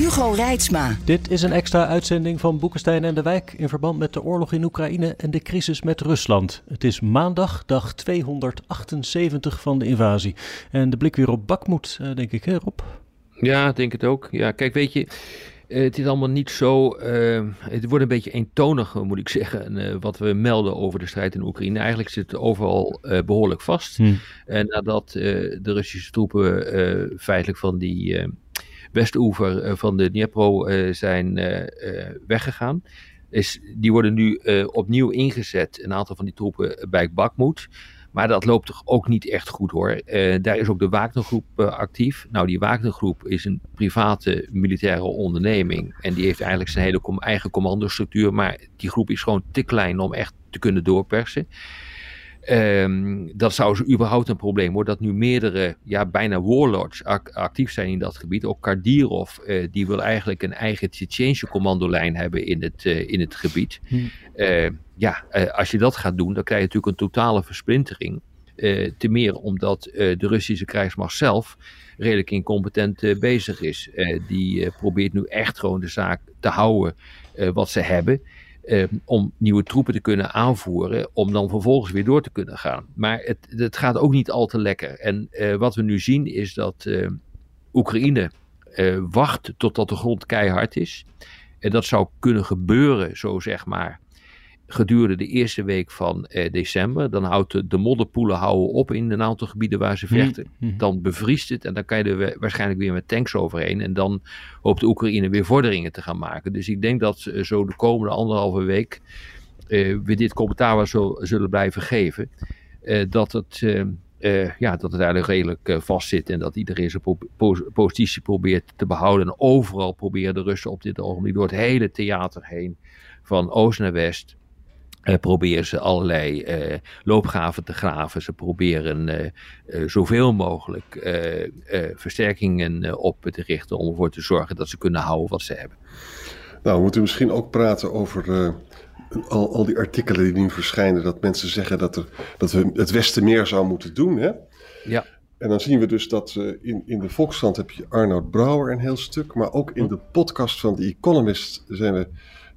Hugo Reitsma. Dit is een extra uitzending van Boekenstein en de Wijk in verband met de oorlog in Oekraïne en de crisis met Rusland. Het is maandag, dag 278 van de invasie. En de blik weer op Bakmoed, eh, denk ik, hè Rob? Ja, denk het ook. Ja, kijk, weet je, eh, het is allemaal niet zo. Uh, het wordt een beetje eentonig, moet ik zeggen. Uh, wat we melden over de strijd in Oekraïne. Eigenlijk zit het overal uh, behoorlijk vast. Hmm. En nadat de Russische troepen feitelijk van die westoever van de Dnipro zijn weggegaan. Is, die worden nu opnieuw ingezet, een aantal van die troepen bij Bakhmut. Maar dat loopt toch ook niet echt goed hoor. Daar is ook de Wagnergroep actief. Nou, die Wagnergroep is een private militaire onderneming. En die heeft eigenlijk zijn hele eigen commandostructuur. Maar die groep is gewoon te klein om echt te kunnen doorpersen. Um, dat zou ze überhaupt een probleem worden. Dat nu meerdere, ja, bijna warlords ac actief zijn in dat gebied. Ook Kardirov, uh, die wil eigenlijk een eigen Tsjetsjensje commandolijn hebben in het, uh, in het gebied. Hmm. Uh, ja, als je dat gaat doen, dan krijg je natuurlijk een totale versplintering. te meer omdat de Russische krijgsmacht zelf redelijk incompetent bezig is. die probeert nu echt gewoon de zaak te houden wat ze hebben. Uh, om nieuwe troepen te kunnen aanvoeren, om dan vervolgens weer door te kunnen gaan. Maar het, het gaat ook niet al te lekker. En uh, wat we nu zien is dat uh, Oekraïne wacht totdat de grond keihard is. En dat zou kunnen gebeuren, zo zeg maar, gedurende de eerste week van eh, december. Dan houdt de, de, modderpoelen houden op in een aantal gebieden waar ze mhm. vechten. Mm -hmm. Dan bevriest het en dan kan je er waarschijnlijk weer met tanks overheen. En dan hoopt de Oekraïne weer vorderingen te gaan maken. Dus ik denk dat uh, zo de komende anderhalve week uh, we dit commentaar wel zo, zullen blijven geven. dat het... ja, dat het eigenlijk redelijk vast zit en dat iedereen zijn po positie probeert te behouden. En overal proberen de Russen op dit ogenblik door het hele theater heen, van oost naar west, uh, proberen ze allerlei uh, loopgraven te graven. Ze proberen uh, zoveel mogelijk versterkingen op te richten om ervoor te zorgen dat ze kunnen houden wat ze hebben. Nou, we moeten misschien ook praten over al, al die artikelen die nu verschijnen. Dat mensen zeggen dat, er, dat we het Westen meer zou moeten doen. Hè? Ja. En dan zien we dus dat in, in de Volkskrant heb je Arnoud Brouwer een heel stuk. Maar ook in de podcast van The Economist zijn we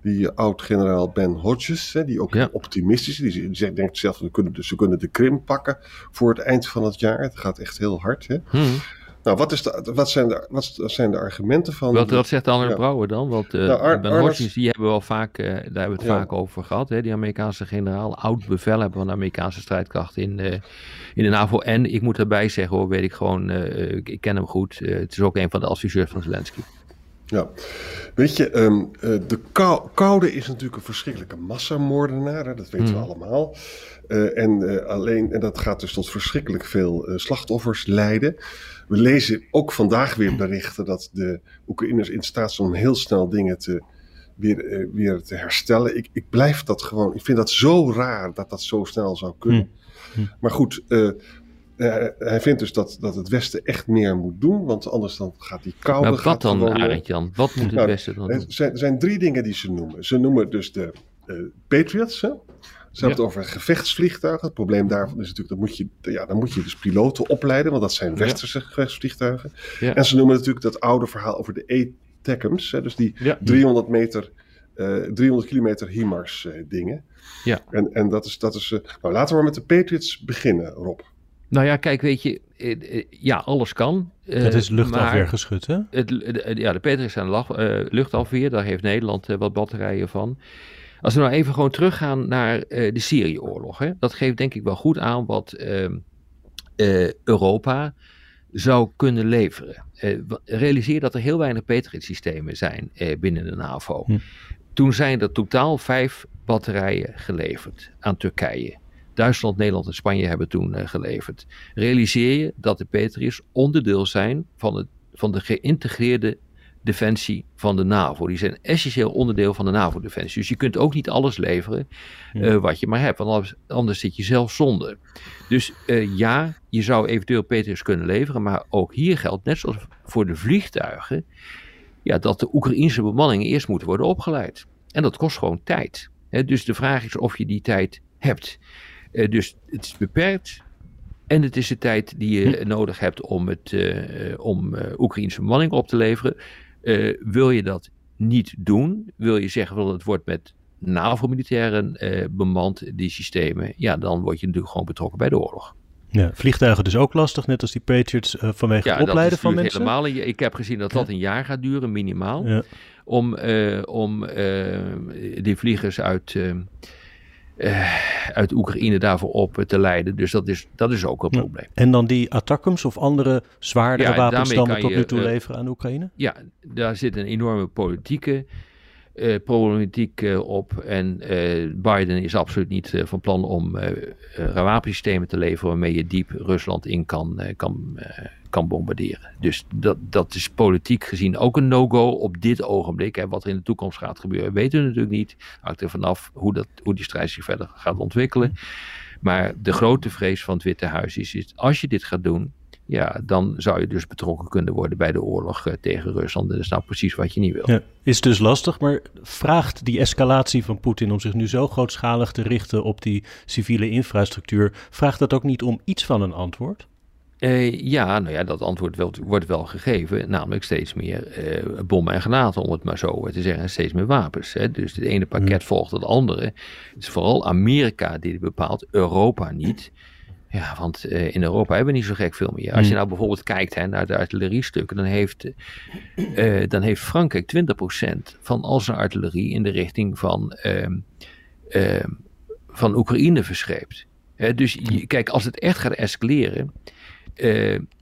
die oud-generaal Ben Hodges, hè, die ook ja. optimistisch is. Die zegt, denkt zelf, we kunnen, we kunnen de Krim pakken voor het eind van het jaar. Het gaat echt heel hard. Hè. Hmm. Nou, wat, is de, wat, zijn de, wat zijn de argumenten van... Wat, wat zegt Arnold ja. Brouwer dan? Want uh, nou, Ben Hodges, die hebben we al vaak, uh, daar hebben we het ja. vaak over gehad. Hè? Die Amerikaanse generaal, oud bevelhebber van de Amerikaanse strijdkracht in, uh, in de NAVO. En ik moet erbij zeggen, hoor, weet ik gewoon, ik, ik, ken hem goed. het is ook een van de adviseurs van Zelensky. Ja, weet je, um, de kou koude is natuurlijk een verschrikkelijke massamoordenaar, hè? dat weten mm. we allemaal. Uh, en, uh, alleen, en dat gaat dus tot verschrikkelijk veel uh, slachtoffers leiden. We lezen ook vandaag weer berichten dat de Oekraïners in staat zijn om heel snel dingen te, weer, weer te herstellen. Ik, ik blijf dat gewoon, ik vind dat zo raar dat dat zo snel zou kunnen. Mm. Maar goed, hij vindt dus dat, dat het Westen echt meer moet doen, want anders dan gaat die koude... Maar wat dan, Arend Jan? Wat moet het nou, Westen dan doen? Er zijn, er zijn, drie dingen die ze noemen. Ze noemen dus de uh, Patriots, hè? Ze hebben ja. het over gevechtsvliegtuigen. Het probleem daarvan is natuurlijk, dat moet je, ja, dan moet je dus piloten opleiden, want dat zijn westerse ja. gevechtsvliegtuigen. Ja. En ze noemen natuurlijk dat oude verhaal over de E-TACMS, dus die 300 meter, uh, 300 kilometer HIMARS dingen. Ja. En, en dat is, dat is nou laten we maar met de Patriots beginnen, Rob. Nou ja, kijk, weet je, ja, alles kan. Het is luchtafweergeschut, hè? Het, ja, de Patriots zijn uh, luchtafweer, daar heeft Nederland uh, wat batterijen van. Als we nou even gewoon teruggaan naar uh, de Syrië-oorlog, hè, dat geeft denk ik wel goed aan wat ehm, Europa zou kunnen leveren. realiseer dat er heel weinig Patriot-systemen zijn binnen de NAVO. Hm. Toen zijn er totaal vijf batterijen geleverd aan Turkije. Duitsland, Nederland en Spanje hebben toen uh, geleverd. Realiseer je dat de Patriots onderdeel zijn van het van de geïntegreerde defensie van de NAVO. Die zijn essentieel onderdeel van de NAVO-defensie. Dus je kunt ook niet alles leveren uh, wat je maar hebt, want anders, anders zit je zelf zonder. Dus uh, ja, je zou eventueel Patriots kunnen leveren, maar ook hier geldt, net zoals voor de vliegtuigen, ja, dat de Oekraïnse bemanningen eerst moeten worden opgeleid. En dat kost gewoon tijd. Dus de vraag is of je die tijd hebt. Uh, dus het is beperkt. En het is de tijd die je hm. nodig hebt om, het, uh, om uh, Oekraïnse bemanning op te leveren. wil je dat niet doen? Wil je zeggen dat het wordt met NAVO-militairen bemand, die systemen? Ja, dan word je natuurlijk gewoon betrokken bij de oorlog. Ja, vliegtuigen dus ook lastig, net als die Patriots uh, vanwege ja, het opleiden van mensen. Helemaal, ik heb gezien dat dat een jaar gaat duren, minimaal. Ja. Om, uh, om uh, die vliegers uit, uit Oekraïne daarvoor op te leiden. Dus dat is, dat is ook een probleem. En dan die Attackums of andere zwaardere ja, wapens dan tot nu toe leveren aan Oekraïne? Ja, daar zit een enorme politieke uh, problematiek op. En Biden is absoluut niet van plan om wapensystemen te leveren waarmee je diep Rusland in kan, kan, kan bombarderen. Dus dat, dat is politiek gezien ook een no-go op dit ogenblik. Hè. Wat er in de toekomst gaat gebeuren, weten we natuurlijk niet. Hangt er vanaf hoe, dat, hoe die strijd zich verder gaat ontwikkelen. Maar de grote vrees van het Witte Huis is, is als je dit gaat doen, ja, dan zou je dus betrokken kunnen worden bij de oorlog uh, tegen Rusland. Dat is nou precies wat je niet wil. Ja, is dus lastig, maar vraagt die escalatie van Poetin om zich nu zo grootschalig te richten op die civiele infrastructuur, vraagt dat ook niet om iets van een antwoord? Uh, ja, nou ja, dat antwoord wel, wordt wel gegeven, namelijk steeds meer uh, bommen en granaten, om het maar zo te zeggen, en steeds meer wapens. Hè. Dus het ene pakket mm. volgt het andere. Het is vooral Amerika die het bepaalt, Europa niet. Ja, want uh, in Europa hebben we niet zo gek veel meer. Als je hmm. nou bijvoorbeeld kijkt hè, naar de artilleriestukken, dan heeft, dan heeft Frankrijk 20% van al zijn artillerie in de richting van, uh, van Oekraïne verscheept. dus je, kijk, als het echt gaat escaleren,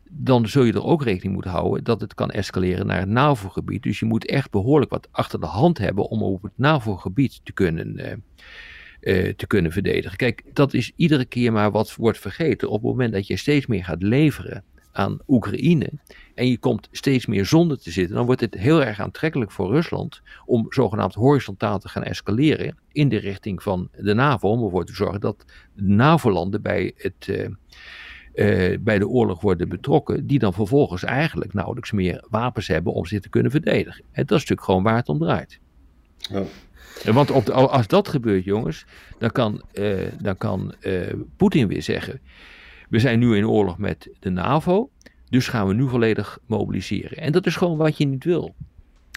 dan zul je er ook rekening moeten houden dat het kan escaleren naar het NAVO-gebied. Dus je moet echt behoorlijk wat achter de hand hebben om op het NAVO-gebied te kunnen uh, te kunnen verdedigen. Kijk, dat is iedere keer maar wat wordt vergeten. Op het moment dat je steeds meer gaat leveren aan Oekraïne en je komt steeds meer zonder te zitten, dan wordt het heel erg aantrekkelijk voor Rusland om zogenaamd horizontaal te gaan escaleren in de richting van de NAVO, om ervoor te zorgen dat de NAVO-landen bij, het, uh, bij de oorlog worden betrokken, die dan vervolgens eigenlijk nauwelijks meer wapens hebben om zich te kunnen verdedigen. En dat is natuurlijk gewoon waar het om draait. Ja. Want op als dat gebeurt, jongens, dan kan, uh, dan kan uh, Poetin weer zeggen: We zijn nu in oorlog met de NAVO, dus gaan we nu volledig mobiliseren. En dat is gewoon wat je niet wil.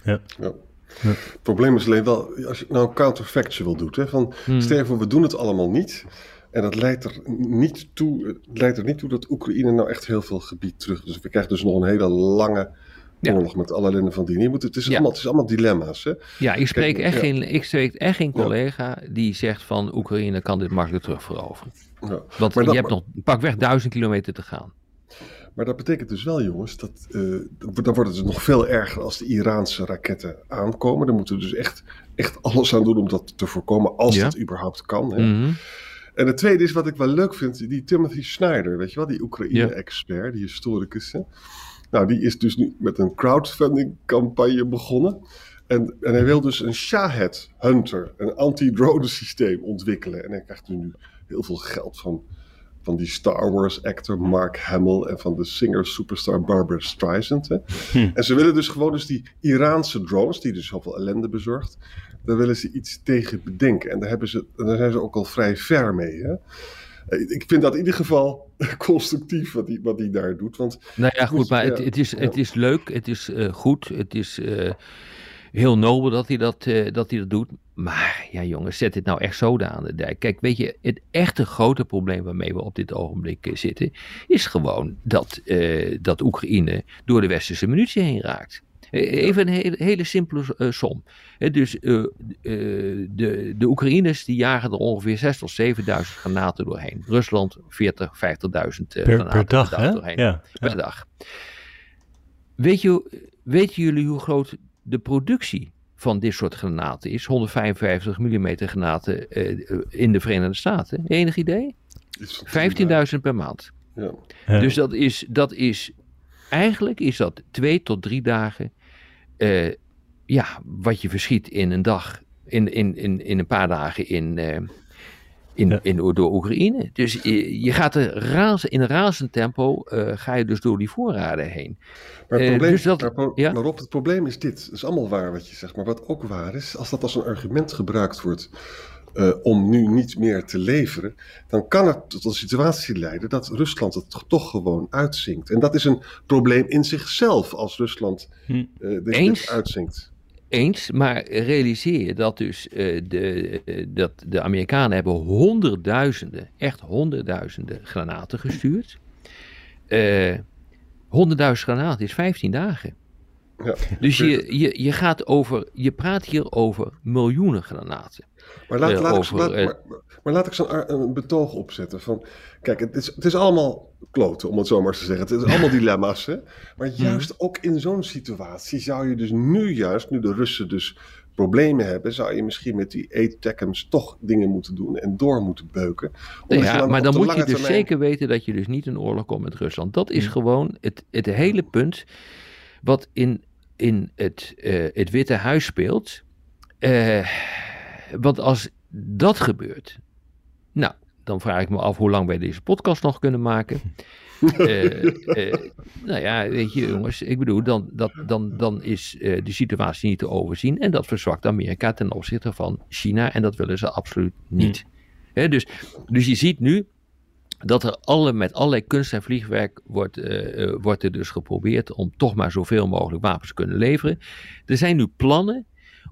Ja. ja. Het probleem is alleen wel, als je nou een counterfactual doet, hè, van hmm. voor, we doen het allemaal niet. En dat leidt er, niet toe, leidt er niet toe dat Oekraïne nou echt heel veel gebied terug. Dus we krijgen dus nog een hele lange ja. oorlog met alle ellende van die. Je moet, het, is allemaal, het is allemaal dilemma's. Hè? Ja, ik spreek, echt Geen, ik spreek echt geen collega die zegt van Oekraïne kan dit makkelijk terugveroveren. Ja. Want je hebt nog pakweg duizend kilometer te gaan. Maar dat betekent dus wel, jongens, dat uh, dan wordt het dus nog veel erger als de Iraanse raketten aankomen. Dan moeten we dus echt, echt alles aan doen om dat te voorkomen, als dat überhaupt kan. Hè. Mm -hmm. En het tweede is wat ik wel leuk vind, die Timothy Snyder, weet je wel, die Oekraïne-expert, die historicus. Hè? Nou, die is dus nu met een crowdfunding campagne begonnen. En, en hij wil dus een Shahed Hunter, een anti-drone systeem ontwikkelen. En hij krijgt nu heel veel geld van, van die Star Wars actor Mark Hamill en van de singer superstar Barbara Streisand. Hè. Hm. En ze willen dus gewoon dus die Iraanse drones, die dus zoveel ellende bezorgt, daar willen ze iets tegen bedenken. En daar, hebben ze, daar zijn ze ook al vrij ver mee. Hè. Ik vind dat in ieder geval constructief wat hij wat daar doet. Want, nou ja, goed, maar het, het, is, het is leuk, het is uh, goed, het is uh, heel nobel dat hij dat, uh, dat hij dat doet. Maar ja, jongens, zet dit nou echt zoden aan de dijk. Kijk, weet je, het echte grote probleem waarmee we op dit ogenblik zitten, is gewoon dat, dat Oekraïne door de westerse munitie heen raakt. Even een hele, hele simpele uh, som. dus uh, uh, de, de Oekraïners die jagen er ongeveer 6 tot 7.000 granaten doorheen. Rusland 40, 50.000 granaten per dag, per dag doorheen. Ja, per ja. dag. Weet je, weten jullie hoe groot de productie van dit soort granaten is? 155 mm granaten in de Verenigde Staten. Enig idee? 15.000 per maand. Ja. Dus dat is, dat is eigenlijk is dat twee tot drie dagen. Eh, ja, wat je verschiet in een dag. In, in, in, in een paar dagen in, eh, in, Ja. in, door Oekraïne. Dus je, je gaat er razen, in een razend tempo. eh, ga je dus door die voorraden heen. Maar, het probleem, dus dat- maar, pro- ja? maar Rob, het probleem is dit. Het is allemaal waar wat je zegt. Maar wat ook waar is, als dat als een argument gebruikt wordt eh, om nu niet meer te leveren, dan kan het tot een situatie leiden dat Rusland het toch- toch gewoon uitzinkt. En dat is een probleem in zichzelf als Rusland eh, dit, dit uitzinkt. Eens, maar realiseer je dat dus eh, de, dat de Amerikanen hebben honderdduizenden, echt honderdduizenden granaten gestuurd. Honderdduizend granaten is 15 dagen. Ja. Dus je, je, je gaat over, je praat hier over miljoenen granaten. Maar laat, Eh, laat, over, ik, laat, eh, maar, maar laat ik zo'n ar- een betoog opzetten. Van, kijk, het is, het is allemaal kloten, om het zo maar te zeggen. Het is allemaal dilemma's. Hè? Maar juist ook in zo'n situatie zou je dus nu juist, nu de Russen dus problemen hebben, zou je misschien met die ATACMS toch dingen moeten doen en door moeten beuken. Ja, maar dan moet je dus termijn- zeker weten dat je dus niet in oorlog komt met Rusland. Dat is gewoon het, het hele punt wat in, in het, eh, het Witte Huis speelt. Eh, want als dat gebeurt, nou, dan vraag ik me af hoe lang wij deze podcast nog kunnen maken. Eh, eh, nou ja, weet je jongens, ik bedoel, dan, dat, dan, dan is eh, de situatie niet te overzien. En dat verzwakt Amerika ten opzichte van China. En dat willen ze absoluut niet. Hè, dus, dus je ziet nu dat er alle, met allerlei kunst en vliegwerk wordt, wordt er dus geprobeerd om toch maar zoveel mogelijk wapens te kunnen leveren. Er zijn nu plannen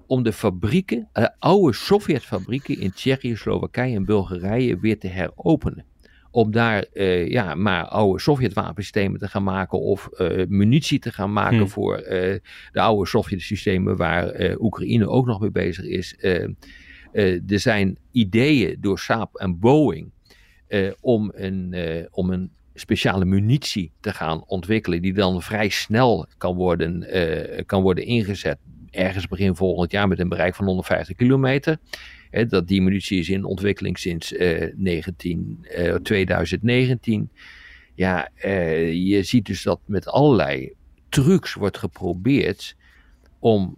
om de fabrieken, de oude Sovjetfabrieken in Tsjechië, Slowakije en Bulgarije weer te heropenen. Om daar eh, ja, maar oude Sovjetwapensystemen te gaan maken of eh, munitie te gaan maken Hmm. voor eh, de oude Sovjetsystemen waar eh, Oekraïne ook nog mee bezig is. Eh, eh, er zijn ideeën door Saab en Boeing eh, om, een, eh, om een speciale munitie te gaan ontwikkelen, die dan vrij snel kan worden, eh, kan worden ingezet. Ergens begin volgend jaar met een bereik van 150 kilometer. Hè, dat die munitie is in ontwikkeling sinds eh, 19, eh, 2019. Ja, eh, je ziet dus dat met allerlei trucs wordt geprobeerd om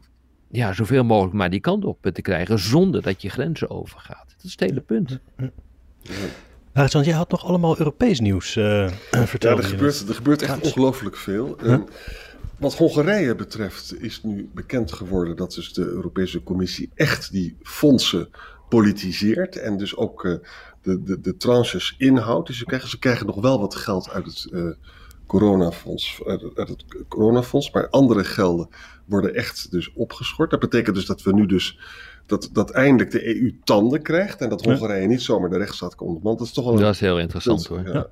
ja, zoveel mogelijk maar die kant op te krijgen zonder dat je grenzen overgaat. Dat is het hele punt. Arjan, jij had nog allemaal Europees nieuws eh Ja, verteld. er gebeurt, er gebeurt echt ongelooflijk veel. Ehm, wat Hongarije betreft is nu bekend geworden dat dus de Europese Commissie echt die fondsen politiseert. En dus ook eh, de, de, de tranches inhoudt. Dus ze krijgen, ze krijgen nog wel wat geld uit het eh, coronafonds, uit, het- uit het coronafonds. Maar andere gelden worden echt dus opgeschort. Dat betekent dus dat we nu dus dat, dat eindelijk de EU tanden krijgt. En dat Ja. Hongarije niet zomaar de rechtsstaat komt. Want dat is toch wel een Dat is heel interessant punt, hoor. ja.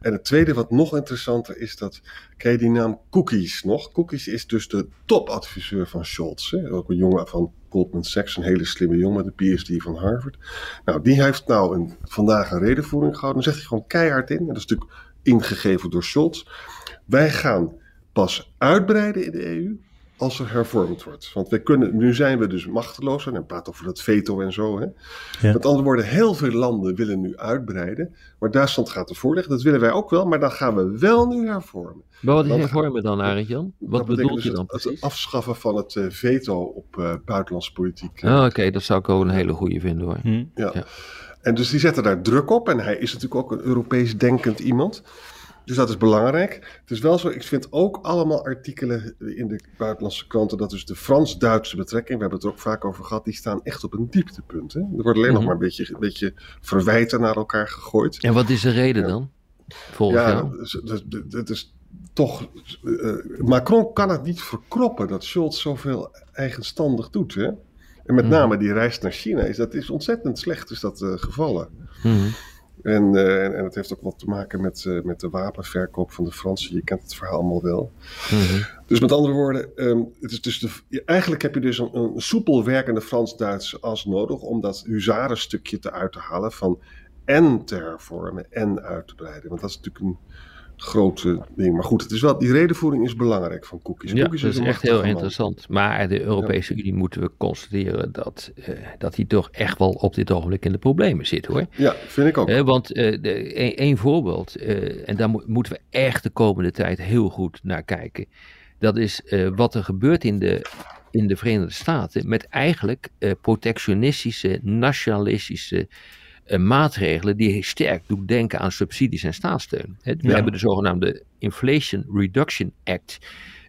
En het tweede wat nog interessanter is dat, ken je die naam Cookies nog? Cookies is dus de topadviseur van Scholz. Hè? Ook een jongen van Goldman Sachs, een hele slimme jongen, de PhD van Harvard. Nou, die heeft nou een, vandaag een redenvoering gehouden. Dan zegt hij gewoon keihard in, en dat is natuurlijk ingegeven door Scholz. Wij gaan pas uitbreiden in de EU als er hervormd wordt. Want we kunnen, nu zijn we dus machteloos. En dan praat over dat veto en zo. Hè? Ja. Met andere woorden, heel veel landen willen nu uitbreiden. Maar Duitsland gaat ervoor liggen. Dat willen wij ook wel. Maar dan gaan we wel nu hervormen. Maar wat is hervormen dan, Arend Jan? Wat bedoel betekent je dus dan het, precies? het afschaffen van het eh, veto op eh, buitenlandse politiek. Ah, Oké, dat zou ik ook een hele goede vinden hoor. Hm. Ja. Ja. En dus die zetten daar druk op. En hij is natuurlijk ook een Europees denkend iemand. Dus dat is belangrijk. Het is wel zo, ik vind ook allemaal artikelen in de buitenlandse kranten. dat dus de Frans-Duitse betrekking, we hebben het er ook vaak over gehad. die staan echt op een dieptepunt. Hè? Er wordt alleen nog Mhm. maar een beetje, een beetje verwijten naar elkaar gegooid. En wat is de reden Ja. dan? Volgens Ja, jou? dus- dus- het is toch. eh, Macron kan het niet verkroppen dat Scholz zoveel eigenstandig doet. Hè? En met Mhm. name die reis naar China is dat is ontzettend slecht is dat, eh, gevallen. Mhm. En, eh, en, en het heeft ook wat te maken met, eh, met de wapenverkoop van de Fransen. Je kent het verhaal allemaal wel. Mhm. Dus met andere woorden, ehm, het is dus de, eigenlijk heb je dus een, een soepel werkende Frans-Duits as nodig om dat huzarenstukje te uit te halen van en te hervormen en uit te breiden. Want dat is natuurlijk een, grote ding. Maar goed, het is wel, die redenvoering is belangrijk van cookies. Ja, cookies dat is een echt heel man. interessant. Maar de Europese Unie moeten we constateren dat, eh, dat die toch echt wel op dit ogenblik in de problemen zit hoor. Ja, vind ik ook. Eh, want eh, de- een, één voorbeeld, eh, en daar mo- moeten we echt de komende tijd heel goed naar kijken. Dat is eh, wat er gebeurt in de, in de Verenigde Staten met eigenlijk eh, protectionistische, nationalistische eh, maatregelen die sterk doen denken aan subsidies en staatssteun. We Ja. hebben de zogenaamde Inflation Reduction Act.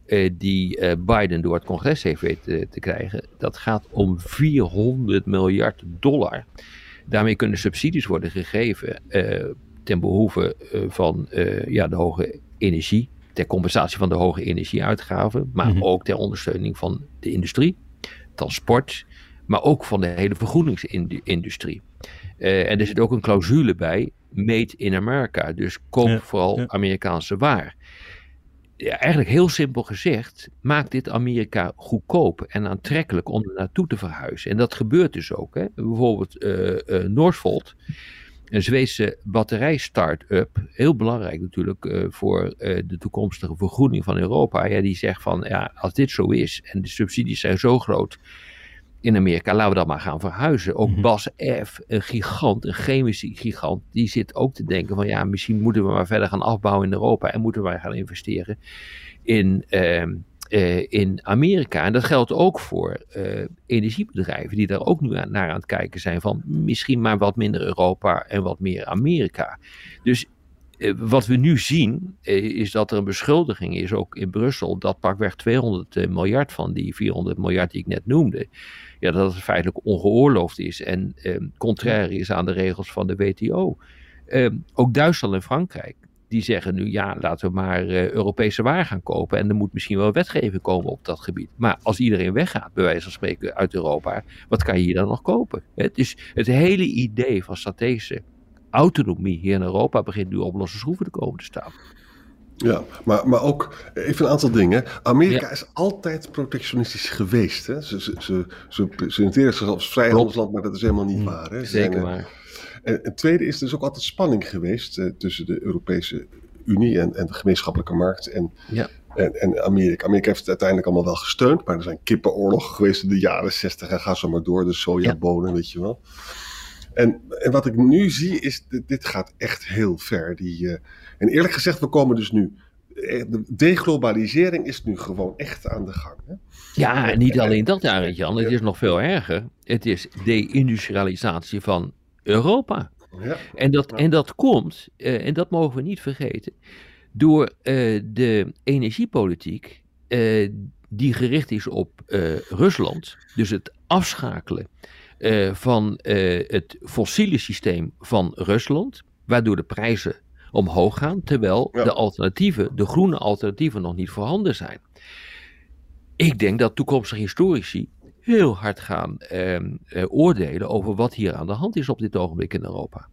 eh, die eh, Biden door het congres heeft weten te krijgen. Dat gaat om 400 miljard dollar. Daarmee kunnen subsidies worden gegeven eh, ten behoeve eh, van eh, ja, de hoge energie, ter compensatie van de hoge energieuitgaven, maar Mhm. ook ter ondersteuning van de industrie, transport, maar ook van de hele vergroeningsindustrie. Eh, en er zit ook een clausule bij, made in America, dus koop Ja, vooral ja. Amerikaanse waar. Ja, eigenlijk heel simpel gezegd, maakt dit Amerika goedkoop en aantrekkelijk om er naartoe te verhuizen. En dat gebeurt dus ook. Hè. Bijvoorbeeld eh, Northvolt, een Zweedse batterij-start-up, heel belangrijk natuurlijk voor de toekomstige vergroening van Europa. Ja, die zegt van, ja, als dit zo is en de subsidies zijn zo groot in Amerika, laten we dan maar gaan verhuizen. Ook Mhm. Bas F, een gigant, een chemische gigant, die zit ook te denken van, ja, misschien moeten we maar verder gaan afbouwen in Europa en moeten wij gaan investeren in, ehm, eh, in Amerika. En dat geldt ook voor eh, energiebedrijven die daar ook nu aan, naar aan het kijken zijn van misschien maar wat minder Europa en wat meer Amerika. Dus wat we nu zien eh, is dat er een beschuldiging is ook in Brussel dat pakweg 200 eh, miljard van die 400 miljard die ik net noemde, ja, dat het feitelijk ongeoorloofd is en eh, contrair is aan de regels van de WTO. Eh, ook Duitsland en Frankrijk die zeggen nu ja, laten we maar eh, Europese waar gaan kopen. En er moet misschien wel wetgeving komen op dat gebied. Maar als iedereen weggaat, bij wijze van spreken, uit Europa, wat kan je hier dan nog kopen? Hè, Dus het hele idee van strategische autonomie hier in Europa begint nu op losse schroeven te komen te staan. Ja, maar, maar ook even een aantal dingen. Amerika Ja. is altijd protectionistisch geweest. Hè? Ze, ze, ze, ze presenteren zichzelf als vrijhandelsland, maar dat is helemaal niet waar. Hè? Ze Zeker zijn, eh, waar. En het tweede is, er is ook altijd spanning geweest eh, tussen de Europese Unie en, en de gemeenschappelijke markt en, Ja. en, en Amerika. Amerika heeft het uiteindelijk allemaal wel gesteund, maar er zijn kippenoorlogen geweest in de jaren 60 en ga zo maar door, de sojabonen, weet je wel. En, en wat ik nu zie is, dit, dit gaat echt heel ver. Die, eh, en eerlijk gezegd, we komen dus nu, eh, de deglobalisering is nu gewoon echt aan de gang. Hè? Ja, en niet alleen dat, Arend Jan. Het is nog veel erger. Het is deindustrialisatie van Europa. Ja. En dat, en dat komt, eh, en dat mogen we niet vergeten, door de energiepolitiek die gericht is op Rusland. Dus het afschakelen eh, van eh, het fossiele systeem van Rusland, waardoor de prijzen omhoog gaan, terwijl Ja. de alternatieven, de groene alternatieven, nog niet voorhanden zijn. Ik denk dat toekomstige historici heel hard gaan ehm, eh, oordelen over wat hier aan de hand is op dit ogenblik in Europa.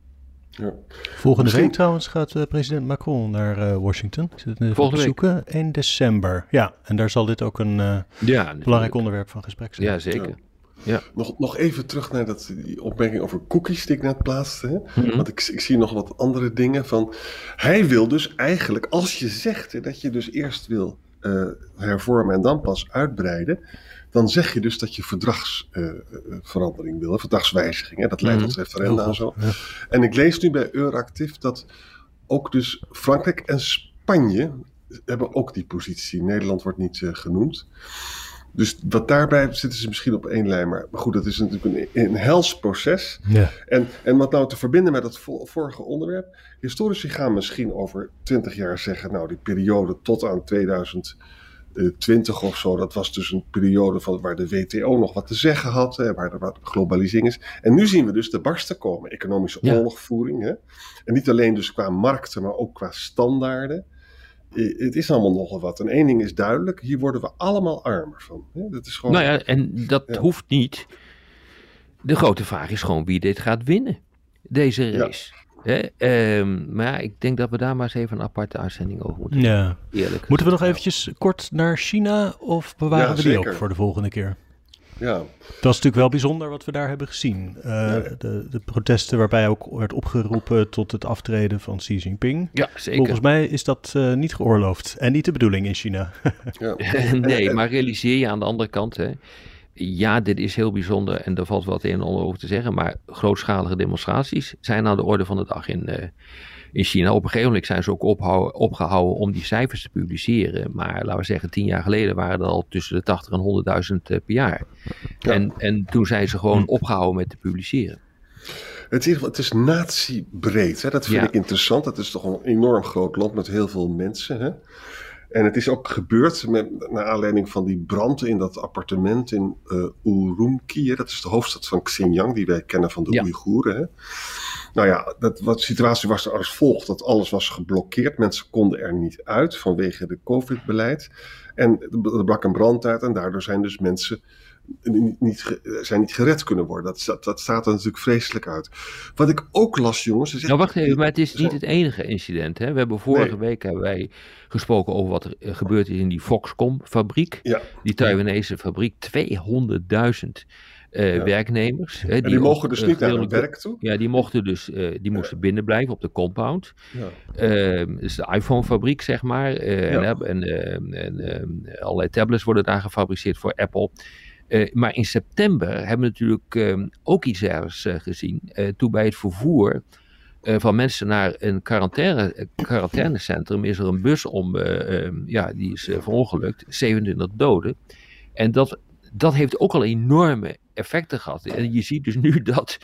Ja. Volgende Misschien- week trouwens gaat president Macron naar eh, Washington. Ik zit het even Volgende op te zoeken. 1 december. Ja, en daar zal dit ook een eh, Ja, belangrijk onderwerp van gesprek zijn. Ja, zeker. Nog, nog even terug naar dat, die opmerking over cookies die ik net plaatste. Hè? Mhm. Want ik, ik zie nog wat andere dingen van. Hij wil dus eigenlijk, als je zegt hè, dat je dus eerst wil eh, hervormen en dan pas uitbreiden. Dan zeg je dus dat je verdragsverandering wil, hè, verdragswijziging. Hè? Dat leidt Mhm. tot referenda en zo. Ja. En ik lees nu bij Euractiv dat ook dus Frankrijk en Spanje hebben ook die positie. Nederland wordt niet eh, genoemd. Dus wat daarbij zitten ze misschien op één lijn. Maar, goed, dat is natuurlijk een, een hels proces. Ja. En, en wat nou te verbinden met het vo- vorige onderwerp. Historici gaan misschien over twintig jaar zeggen. Nou, die periode tot aan 2020 of zo. Dat was dus een periode van, waar de WTO nog wat te zeggen had. Hè, waar er wat globalisering is. En nu zien we dus de barsten komen. Economische Ja. oorlogvoering. Hè? En niet alleen dus qua markten, maar ook qua standaarden. Het is allemaal nogal wat. En één ding is duidelijk: hier worden we allemaal armer van. Hè? Dat is gewoon. Nou ja, en dat Ja. hoeft niet. De grote vraag is gewoon wie dit gaat winnen, deze Ja. race. Hè? Ehm, maar ja, ik denk dat we daar maar eens even een aparte uitzending over moeten Ja. doen, eerlijk. Moeten we nog eventjes kort naar China of bewaren Ja, we die zeker. ook voor de volgende keer? Ja. Dat is natuurlijk wel bijzonder wat we daar hebben gezien. Uh, de, de, protesten waarbij ook werd opgeroepen tot het aftreden van Xi Jinping. Ja, zeker. Volgens mij is dat uh, niet geoorloofd en niet de bedoeling in China. ja. nee, maar realiseer je aan de andere kant, hè, ja, dit is heel bijzonder en er valt wat een en ander over te zeggen, maar grootschalige demonstraties zijn aan de orde van de dag in, uh, in China. Op een gegeven moment zijn ze ook opgehouden om die cijfers te publiceren. Maar laten we zeggen, tien jaar geleden waren er al tussen de 80 en 100.000 per jaar. En, en toen zijn ze gewoon opgehouden met te publiceren. Het is, het is natiebreed, hè? dat vind ik interessant. Het is toch een enorm groot land met heel veel mensen. Hè? En het is ook gebeurd met, naar aanleiding van die brand in dat appartement in uh, Urumqi. Dat is de hoofdstad van Xinjiang, die wij kennen van de ja. Oeigoeren. Hè? Nou ja, dat, wat, de situatie was er als volgt. Dat alles was geblokkeerd. Mensen konden er niet uit vanwege de COVID-beleid. En er brak een brand uit en daardoor zijn dus mensen niet, zijn niet gered kunnen worden. Dat, dat, staat er natuurlijk vreselijk uit. Wat ik ook las, jongens. Is nou, wacht even, maar het is niet het enige incident. Hè? We hebben vorige week hebben wij gesproken over wat er eh, gebeurd is in die Foxconn-fabriek. Ja. Die Taiwanese fabriek. 200.000 uh, werknemers. Hè, die, die, mogen dus niet naar hun werk toe? Ja, die mochten dus, uh, die moesten ja. binnen blijven op de compound. Ja. Uh, dus de iPhone-fabriek, zeg maar. En, en, en allerlei tablets worden daar gefabriceerd voor Apple. maar in september hebben we natuurlijk ehm, ook iets ergens gezien. toen bij het vervoer van mensen naar een quarantaine, quarantainecentrum is er een bus om, ehm, ja, die is verongelukt. 27 doden. En dat dat heeft ook al enorme effecten gehad. En je ziet dus nu dat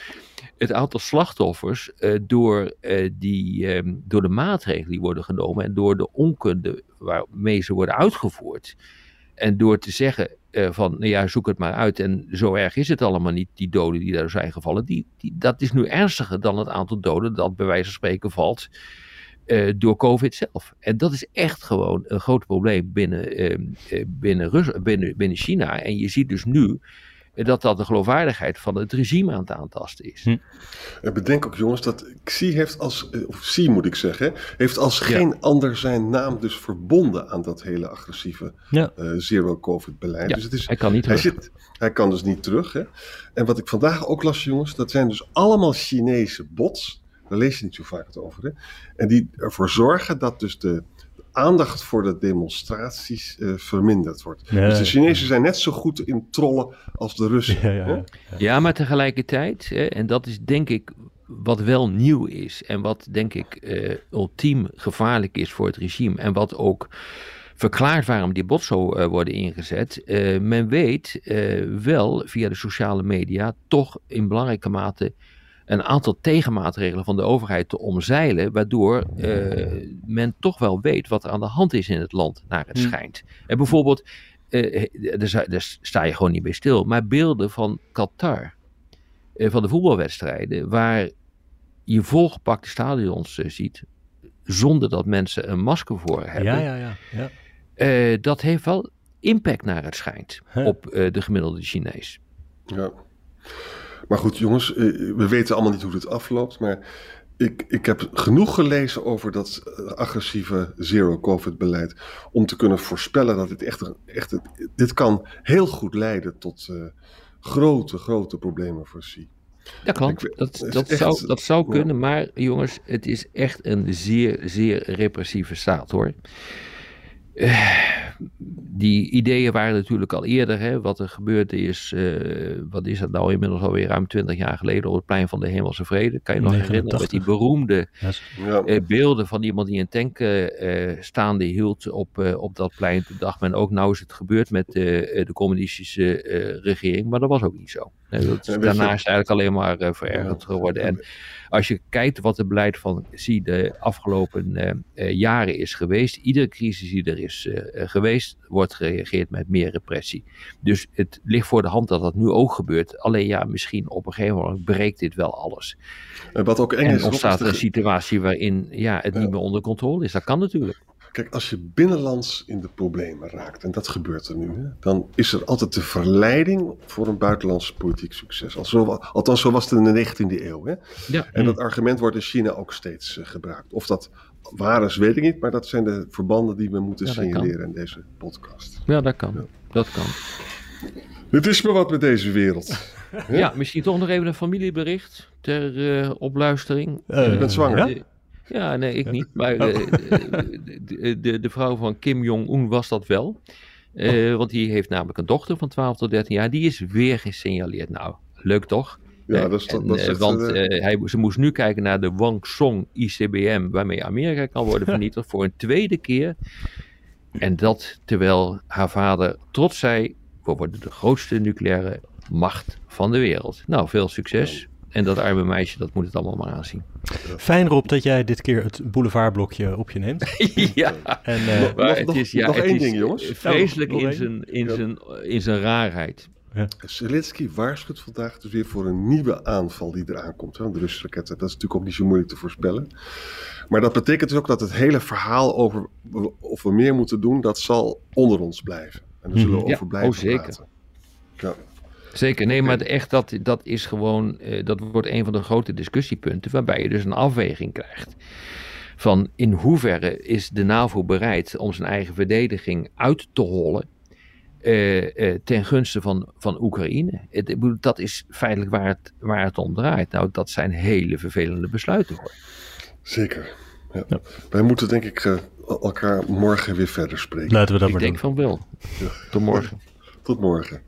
het aantal slachtoffers uh, door, uh, die, um, door de maatregelen die worden genomen en door de onkunde waarmee ze worden uitgevoerd. En door te zeggen uh, van, nou ja, zoek het maar uit en zo erg is het allemaal niet, die doden die daar zijn gevallen. Die, die, dat is nu ernstiger dan het aantal doden dat bij wijze van spreken valt door COVID zelf. En dat is echt gewoon een groot probleem binnen, uh, binnen, binnen, binnen China. En je ziet dus nu dat dat de geloofwaardigheid van het regime aan het aantasten is. Hm. En bedenk ook jongens dat Xi heeft als, of Xi moet ik zeggen, heeft als geen ja. ander zijn naam dus verbonden aan dat hele agressieve ja. uh, zero-covid beleid. Ja, dus het is, hij kan niet terug. Hij, zit, hij kan dus niet terug. Hè? En wat ik vandaag ook las jongens, dat zijn dus allemaal Chinese bots daar lees je niet zo vaak het over. Hè? En die ervoor zorgen dat dus de aandacht voor de demonstraties uh, verminderd wordt. Ja, dus de Chinezen zijn net zo goed in trollen als de Russen. Ja, ja, ja maar tegelijkertijd, hè, en dat is denk ik wat wel nieuw is en wat denk ik uh, ultiem gevaarlijk is voor het regime en wat ook verklaart waarom die bots zo uh, worden ingezet. Uh, men weet wel via de sociale media toch in belangrijke mate een aantal tegenmaatregelen van de overheid te omzeilen, waardoor uh, men toch wel weet wat er aan de hand is in het land, naar het hmm. schijnt. En bijvoorbeeld, uh, daar, daar, sta je gewoon niet bij stil, maar beelden van Qatar, uh, van de voetbalwedstrijden, waar je volgepakte stadions ziet, zonder dat mensen een masker voor hebben. Ja, ja, ja. ja. dat heeft wel impact naar het schijnt huh. op de gemiddelde Chinees. Ja. Maar goed, jongens, eh, we weten allemaal niet hoe dit afloopt. Maar ik, ik heb genoeg gelezen over dat eh, agressieve zero-covid-beleid. om te kunnen voorspellen dat dit echt, echt. Dit kan heel goed leiden tot uh, grote, grote problemen voor Xi. Dat kan, dat, dat, echt, zou, dat zou kunnen, ja. maar jongens, het is echt een zeer, zeer repressieve staat hoor. Uh, die ideeën waren natuurlijk al eerder. Hè, wat er gebeurde is, uh, wat is dat nou inmiddels alweer ruim twintig jaar geleden op het plein van de Hemelse Vrede. Kan je nog 89. herinneren met die beroemde ja. uh, beelden van iemand die een tank uh, staande hield op, op dat plein. Toen dacht men ook, nou is het gebeurd met de communistische regering. Maar dat was ook niet zo. dat, daarna is het eigenlijk alleen maar verergerd geworden. En als je kijkt wat het beleid van Xi de afgelopen uh, uh, jaren is geweest, iedere crisis die er is uh, geweest, wordt gereageerd met meer repressie. Dus het ligt voor de hand dat dat nu ook gebeurt. Alleen ja, misschien op een gegeven moment breekt dit wel alles. En wat ook eng en is, ontstaat is er een situatie waarin ja, het niet meer onder controle is. Dat kan natuurlijk. Kijk, als je binnenlands in de problemen raakt, en dat gebeurt er nu, hè, dan is er altijd de verleiding voor een buitenlands politiek succes. Althans, zo was het in de 19e eeuw. Hè? Ja. En dat argument wordt in China ook steeds uh, gebruikt. Of dat waar is, weet ik niet, maar dat zijn de verbanden die we moeten ja, signaleren in deze podcast. Ja, dat kan. Ja. Dat kan. Het is maar wat met deze wereld. Ja, misschien toch nog even een familiebericht ter uh, opluistering. Uh, je bent zwanger. Ja? Ja, nee, ik niet. Maar uh, de, de, de, vrouw van Kim Jong-un was dat wel. Oh. Want die heeft namelijk een dochter van 12 tot 13 jaar. Die is weer gesignaleerd. Nou, leuk toch? Ja, dat is, dat, dat is echt, Want hij, ze moest nu kijken naar de Wang Song ICBM, waarmee Amerika kan worden vernietigd voor een tweede keer. En dat terwijl haar vader trots zei: We worden de grootste nucleaire macht van de wereld. Nou, veel succes. En dat arme meisje, dat moet het allemaal maar aanzien. Fijn Rob dat jij dit keer het boulevardblokje op je neemt. ja, en, uh, maar het is, ja, nog het één is ding jongens. Vreselijk in zijn, in, zijn, in zijn raarheid. Ja. Zelensky waarschuwt vandaag dus weer voor een nieuwe aanval die eraan komt. Hè, de Russische raketten. Dat is natuurlijk ook niet zo moeilijk te voorspellen. Maar dat betekent dus ook dat het hele verhaal over of we meer moeten doen, dat zal onder ons blijven. En daar zullen we ja, over blijven oh, zeker. praten. Ja. Zeker, nee, maar echt, dat, dat is gewoon, uh, dat wordt een van de grote discussiepunten, waarbij je dus een afweging krijgt. Van in hoeverre is de NAVO bereid om zijn eigen verdediging uit te hollen uh, uh, ten gunste van, van Oekraïne? Het, dat is feitelijk waar het, waar het om draait. Nou, dat zijn hele vervelende besluiten hoor. Zeker. Ja. Ja. Wij moeten denk ik elkaar morgen weer verder spreken. Laten we dat ik maar denk doen. van wel. Tot morgen. Tot morgen.